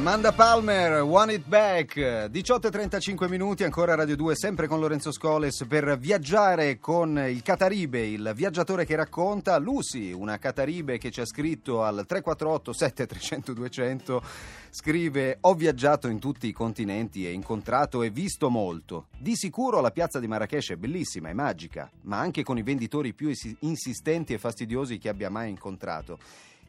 Amanda Palmer, One It Back, 18.35 minuti, ancora Radio 2, sempre con Lorenzo Scoles per viaggiare con il Cataribe, il viaggiatore che racconta, Lucy, una Cataribe che ci ha scritto al 348 7300 200, scrive ho viaggiato in tutti i continenti e incontrato e visto molto. Di sicuro la piazza di Marrakesh è bellissima, è magica, ma anche con i venditori più insistenti e fastidiosi che abbia mai incontrato.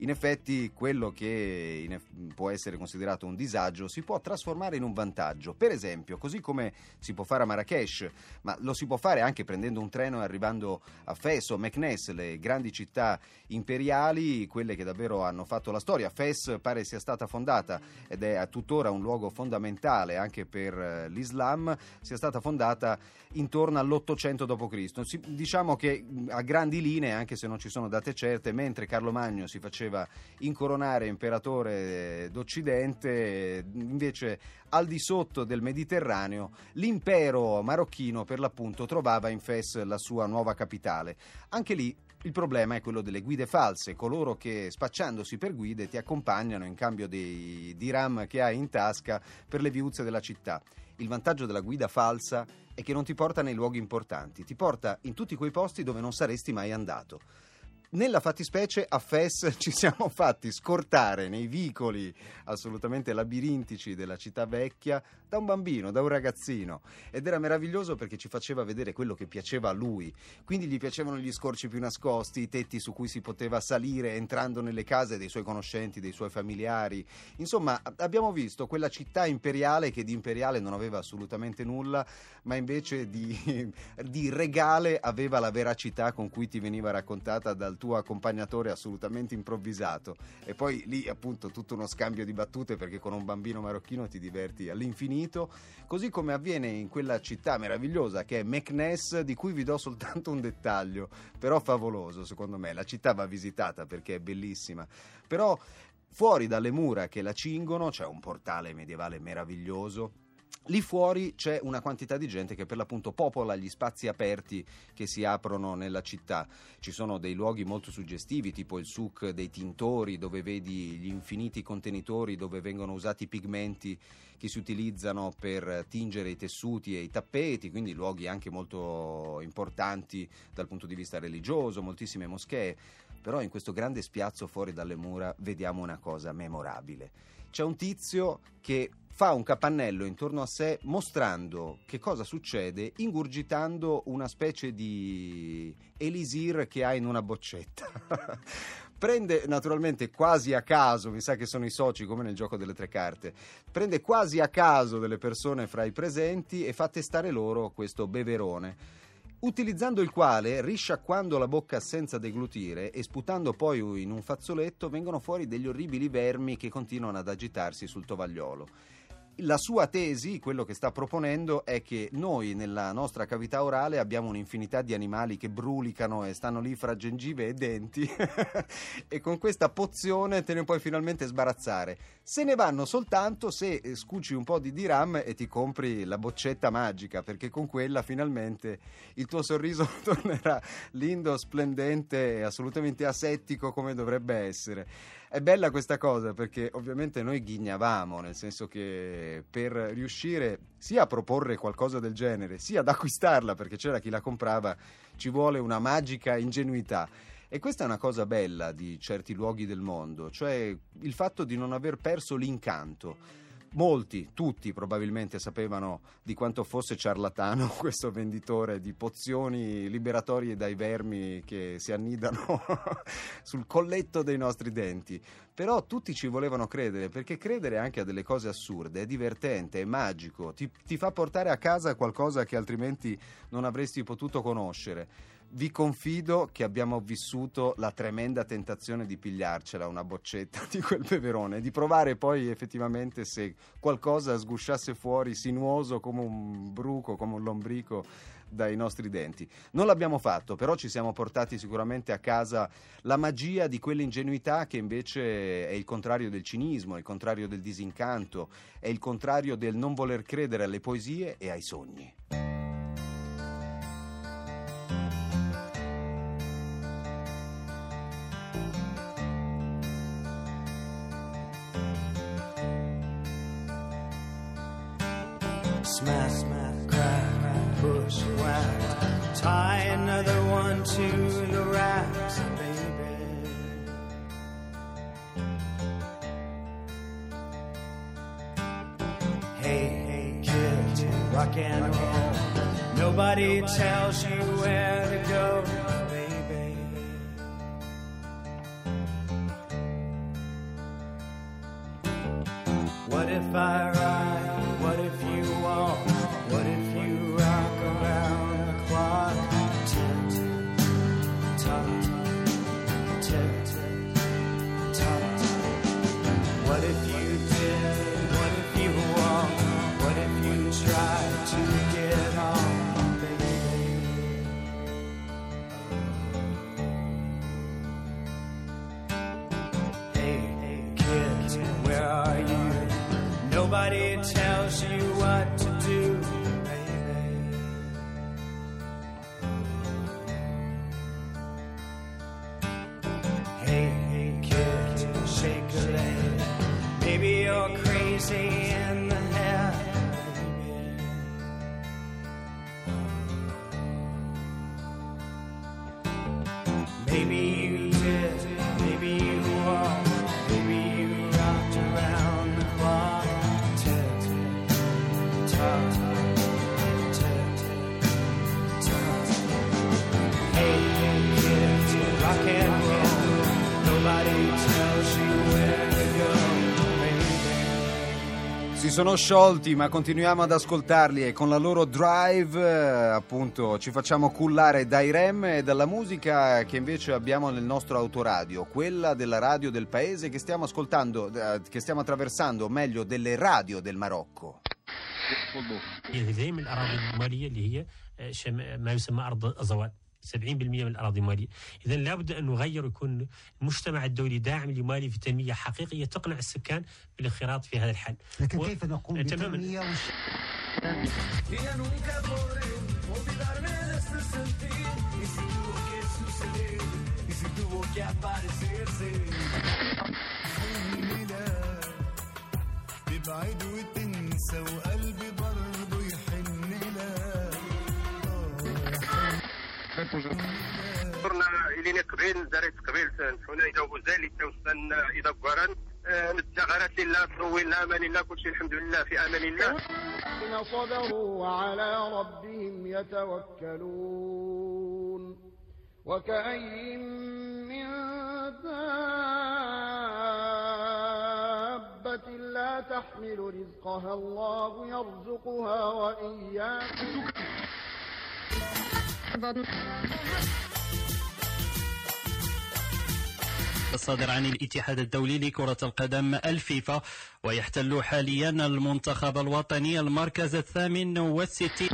In effetti quello che può essere considerato un disagio si può trasformare in un vantaggio. Per esempio, così come si può fare a Marrakesh, ma lo si può fare anche prendendo un treno e arrivando a Fes o Meknes, le grandi città imperiali, quelle che davvero hanno fatto la storia. Fes pare sia stata fondata ed è tuttora un luogo fondamentale anche per eh, l'Islam, sia stata fondata intorno all'800 d.C. Diciamo che a grandi linee, anche se non ci sono date certe, mentre Carlo Magno si faceva voleva incoronare imperatore d'Occidente, invece al di sotto del Mediterraneo l'impero marocchino per l'appunto trovava in Fes la sua nuova capitale. Anche lì il problema è quello delle guide false, coloro che spacciandosi per guide ti accompagnano in cambio dei diram che hai in tasca per le viuzze della città. Il vantaggio della guida falsa è che non ti porta nei luoghi importanti, ti porta in tutti quei posti dove non saresti mai andato. Nella fattispecie a Fes ci siamo fatti scortare nei vicoli assolutamente labirintici della città vecchia da un bambino, da un ragazzino ed era meraviglioso perché ci faceva vedere quello che piaceva a lui. Quindi gli piacevano gli scorci più nascosti, i tetti su cui si poteva salire entrando nelle case dei suoi conoscenti, dei suoi familiari. Insomma, abbiamo visto quella città imperiale che di imperiale non aveva assolutamente nulla, ma invece di, di regale aveva la veracità con cui ti veniva raccontata dal tuo accompagnatore assolutamente improvvisato. E poi lì appunto tutto uno scambio di battute perché con un bambino marocchino ti diverti all'infinito, così come avviene in quella città meravigliosa che è Meknes di cui vi do soltanto un dettaglio, però favoloso secondo me, la città va visitata perché è bellissima, però fuori dalle mura che la cingono c'è un portale medievale meraviglioso Lì fuori c'è una quantità di gente che per l'appunto popola gli spazi aperti che si aprono nella città. Ci sono dei luoghi molto suggestivi, tipo il souk dei tintori, dove vedi gli infiniti contenitori dove vengono usati i pigmenti che si utilizzano per tingere i tessuti e i tappeti, quindi luoghi anche molto importanti dal punto di vista religioso, moltissime moschee. Però in questo grande spiazzo fuori dalle mura vediamo una cosa memorabile. C'è un tizio che fa un capannello intorno a sé mostrando che cosa succede ingurgitando una specie di elisir che ha in una boccetta. prende naturalmente quasi a caso, mi sa che sono i soci come nel gioco delle tre carte, prende quasi a caso delle persone fra i presenti e fa testare loro questo beverone utilizzando il quale, risciacquando la bocca senza deglutire e sputando poi in un fazzoletto, vengono fuori degli orribili vermi che continuano ad agitarsi sul tovagliolo la sua tesi, quello che sta proponendo, è che noi nella nostra cavità orale abbiamo un'infinità di animali che brulicano e stanno lì fra gengive e denti e con questa pozione te ne puoi finalmente sbarazzare. Se ne vanno soltanto se scuci un po' di diram e ti compri la boccetta magica, perché con quella finalmente il tuo sorriso tornerà lindo, splendente e assolutamente asettico come dovrebbe essere. È bella questa cosa perché ovviamente noi ghignavamo, nel senso che per riuscire sia a proporre qualcosa del genere, sia ad acquistarla perché c'era chi la comprava, ci vuole una magica ingenuità. E questa è una cosa bella di certi luoghi del mondo, cioè il fatto di non aver perso l'incanto molti, tutti probabilmente sapevano di quanto fosse ciarlatano questo venditore di pozioni liberatorie dai vermi che si annidano sul colletto dei nostri denti. Però tutti ci volevano credere, perché credere anche a delle cose assurde è divertente, è magico, ti, ti fa portare a casa qualcosa che altrimenti non avresti potuto conoscere. Vi confido che abbiamo vissuto la tremenda tentazione di pigliarcela una boccetta di quel peperone, di provare poi effettivamente se qualcosa sgusciasse fuori sinuoso come un bruco, come un lombrico dai nostri denti. Non l'abbiamo fatto, però ci siamo portati sicuramente a casa la magia di quell'ingenuità che invece è il contrario del cinismo, è il contrario del disincanto, è il contrario del non voler credere alle poesie e ai sogni. Smack, smack, crack, push, whack. Tie another one to the racks, baby. Hey, hey, kid, rock and roll. Nobody tells you sono sciolti, ma continuiamo ad ascoltarli e con la loro drive, eh, appunto, ci facciamo cullare dai rem e dalla musica che invece abbiamo nel nostro autoradio, quella della radio del paese che stiamo ascoltando, eh, che stiamo attraversando, o meglio, delle radio del Marocco. هي زي من الاراضي الماليه اللي هي آه، شم- ما يسمى ارض الزوال 70% من الأراضي الماليه، اذا لابد أن نغير ويكون المجتمع الدولي داعم لمالي في تنميه حقيقية تقنع السكان بالانخراط في هذا الحل. لكن و- كيف نقوم. بتنمية والش... تبعد وتنسى وقلبي صرنا إلينا قبيل دارت قبيل إذا وزالي توسن إذا قرن نتغارات لله تروي الله أمان الله كل شيء الحمد لله في أمان الله. الذين صبروا وعلى ربهم يتوكلون. وكأي من دابة لا تحمل رزقها الله يرزقها وإياكم الصادر عن الاتحاد الدولي لكرة القدم الفيفا ويحتل حاليا المنتخب الوطني المركز الثامن والستين.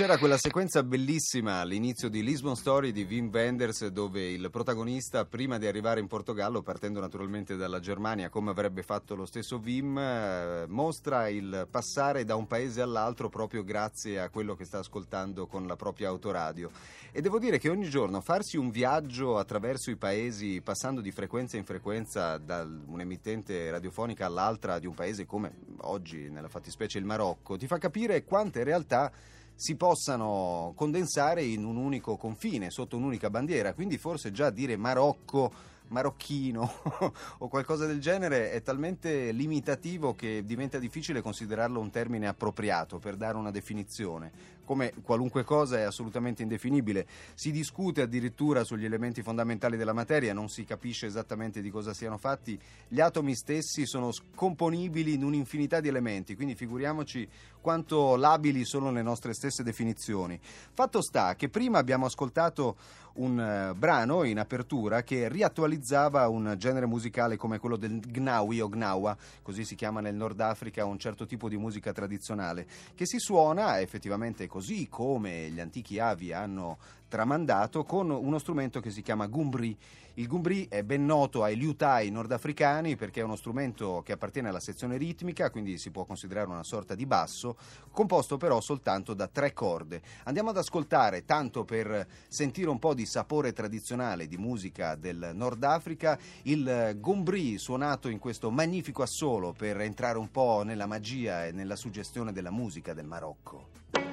C'era quella sequenza bellissima all'inizio di Lisbon Story di Wim Wenders dove il protagonista prima di arrivare in Portogallo, partendo naturalmente dalla Germania come avrebbe fatto lo stesso Wim, eh, mostra il passare da un paese all'altro proprio grazie a quello che sta ascoltando con la propria autoradio. E devo dire che ogni giorno farsi un viaggio attraverso i paesi passando di frequenza in frequenza da un'emittente radiofonica all'altra di un paese come oggi nella fattispecie il Marocco ti fa capire quante realtà si possano condensare in un unico confine, sotto un'unica bandiera. Quindi forse già dire Marocco marocchino o qualcosa del genere è talmente limitativo che diventa difficile considerarlo un termine appropriato per dare una definizione. Come qualunque cosa è assolutamente indefinibile, si discute addirittura sugli elementi fondamentali della materia, non si capisce esattamente di cosa siano fatti. Gli atomi stessi sono scomponibili in un'infinità di elementi, quindi figuriamoci quanto labili sono le nostre stesse definizioni. Fatto sta che prima abbiamo ascoltato un eh, brano in apertura che riattualizzava un genere musicale come quello del Gnawi o Gnawa, così si chiama nel Nord Africa un certo tipo di musica tradizionale, che si suona effettivamente così come gli antichi avi hanno tramandato con uno strumento che si chiama gumbri. Il gumbri è ben noto ai liutai nordafricani perché è uno strumento che appartiene alla sezione ritmica, quindi si può considerare una sorta di basso, composto però soltanto da tre corde. Andiamo ad ascoltare, tanto per sentire un po' di sapore tradizionale di musica del Nord Africa, il gumbri suonato in questo magnifico assolo per entrare un po' nella magia e nella suggestione della musica del Marocco.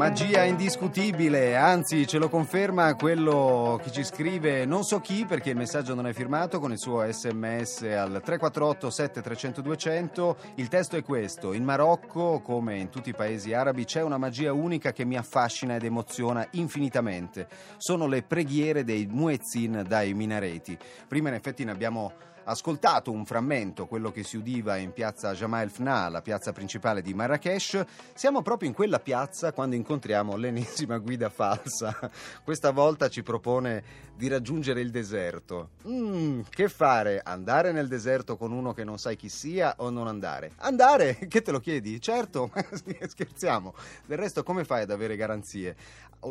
Magia indiscutibile, anzi ce lo conferma quello che ci scrive non so chi perché il messaggio non è firmato con il suo sms al 348 7300 200. Il testo è questo, in Marocco come in tutti i paesi arabi c'è una magia unica che mi affascina ed emoziona infinitamente. Sono le preghiere dei muezzin dai minareti. Prima in effetti ne abbiamo ascoltato un frammento, quello che si udiva in piazza Jamal Fna, la piazza principale di Marrakesh. Siamo proprio in quella piazza quando incontriamo l'ennesima guida falsa. Questa volta ci propone di raggiungere il deserto. Mm, che fare? Andare nel deserto con uno che non sai chi sia o non andare? Andare? Che te lo chiedi? Certo, scherziamo. Del resto come fai ad avere garanzie?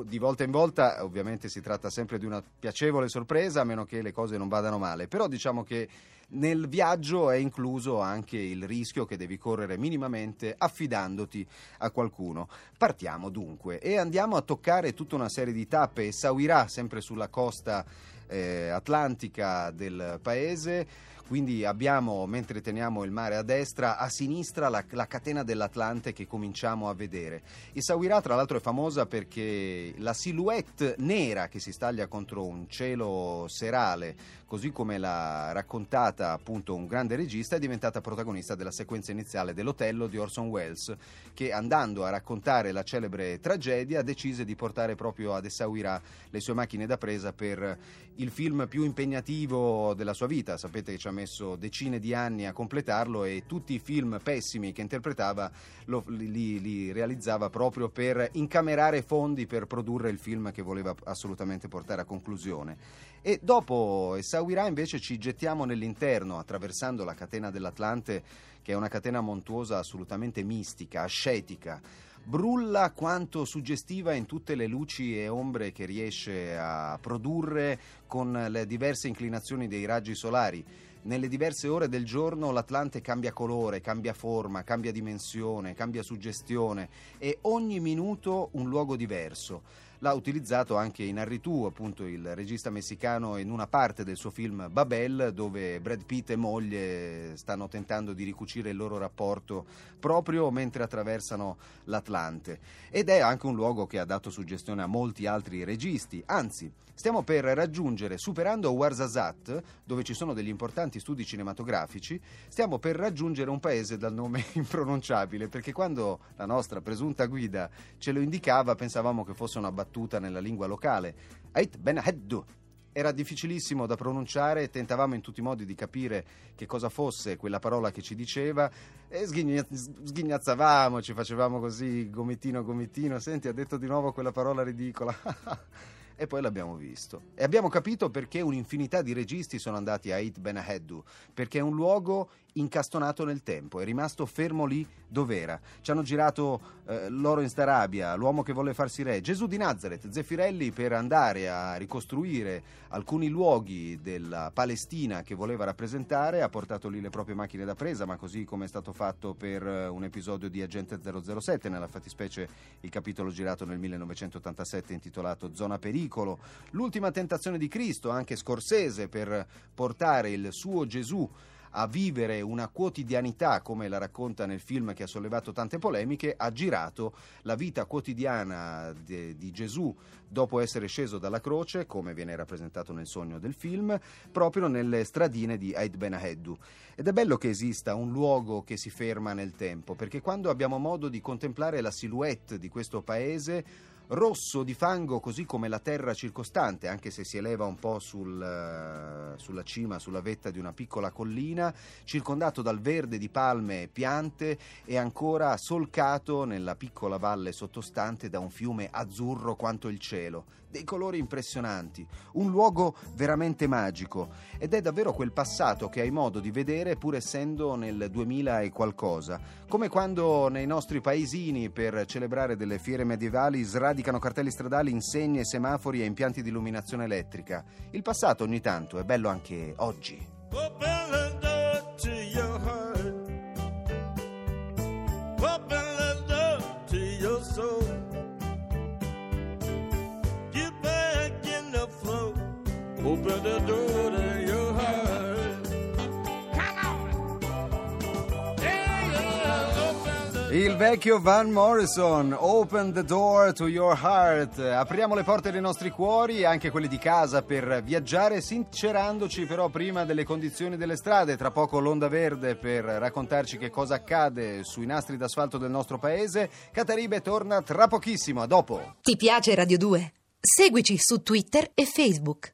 Di volta in volta ovviamente si tratta sempre di una piacevole sorpresa, a meno che le cose non vadano male. Però diciamo che nel viaggio è incluso anche il rischio che devi correre minimamente affidandoti a qualcuno. Partiamo dunque e andiamo a toccare tutta una serie di tappe. Essaouira, sempre sulla costa eh, atlantica del paese. Quindi abbiamo, mentre teniamo il mare a destra, a sinistra la, la catena dell'Atlante che cominciamo a vedere. Essaouira, tra l'altro, è famosa perché la silhouette nera che si staglia contro un cielo serale, così come l'ha raccontata appunto un grande regista, è diventata protagonista della sequenza iniziale dell'Otello di Orson Welles, che andando a raccontare la celebre tragedia decise di portare proprio ad Essaouira le sue macchine da presa per il film più impegnativo della sua vita. Sapete che ci ha messo decine di anni a completarlo e tutti i film pessimi che interpretava lo, li, li realizzava proprio per incamerare fondi per produrre il film che voleva assolutamente portare a conclusione. E dopo Essaouira invece ci gettiamo nell'interno attraversando la catena dell'Atlante che è una catena montuosa assolutamente mistica, ascetica brulla quanto suggestiva in tutte le luci e ombre che riesce a produrre con le diverse inclinazioni dei raggi solari. Nelle diverse ore del giorno l'Atlante cambia colore, cambia forma, cambia dimensione, cambia suggestione e ogni minuto un luogo diverso. l'ha utilizzato anche in Arritu, appunto il regista messicano, in una parte del suo film Babel, dove Brad Pitt e moglie stanno tentando di ricucire il loro rapporto proprio mentre attraversano l'Atlante. Ed è anche un luogo che ha dato suggestione a molti altri registi, anzi, stiamo per raggiungere, superando Ouarzazate, dove ci sono degli importanti studi cinematografici, stiamo per raggiungere un paese dal nome impronunciabile, perché quando la nostra presunta guida ce lo indicava pensavamo che fosse una battuta nella lingua locale. Ait Ben Heddu. Era difficilissimo da pronunciare tentavamo in tutti i modi di capire che cosa fosse quella parola che ci diceva e sghigna- sghignazzavamo, ci facevamo così gomitino gomitino. Senti, ha detto di nuovo quella parola ridicola. e poi l'abbiamo visto. E abbiamo capito perché un'infinità di registi sono andati a Ait Ben Aheddu, perché è un luogo incastonato nel tempo, è rimasto fermo lì dove era. Ci hanno girato eh, Loro in Starabia, L'uomo che volle farsi re, Gesù di Nazareth, Zeffirelli per andare a ricostruire alcuni luoghi della Palestina che voleva rappresentare, ha portato lì le proprie macchine da presa, ma così come è stato fatto per eh, un episodio di Agente 007, nella fattispecie il capitolo girato nel 1987 intitolato Zona Pericolo, L'ultima tentazione di Cristo, anche Scorsese per portare il suo Gesù a vivere una quotidianità come la racconta nel film che ha sollevato tante polemiche, ha girato la vita quotidiana de- di Gesù dopo essere sceso dalla croce, come viene rappresentato nel sogno del film, proprio nelle stradine di Ait Ben Aheddu. Ed è bello che esista un luogo che si ferma nel tempo, perché quando abbiamo modo di contemplare la silhouette di questo paese, rosso di fango così come la terra circostante, anche se si eleva un po' sul, eh, sulla cima, sulla vetta di una piccola collina, circondato dal verde di palme e piante e ancora solcato nella piccola valle sottostante da un fiume azzurro quanto il cielo. Dei colori impressionanti, un luogo veramente magico ed è davvero quel passato che hai modo di vedere pur essendo nel 2000 e qualcosa, come quando nei nostri paesini per celebrare delle fiere medievali sradicano cartelli stradali, insegne, semafori e impianti di illuminazione elettrica. Il passato ogni tanto è bello anche oggi. Open. Open the door Il vecchio Van Morrison, Open the door to your heart. Apriamo le porte dei nostri cuori, anche quelli di casa, per viaggiare, sincerandoci però prima delle condizioni delle strade. Tra poco l'onda verde per raccontarci che cosa accade sui nastri d'asfalto del nostro paese. Cataribe torna tra pochissimo, a dopo. Ti piace Radio 2? Seguici su Twitter e Facebook.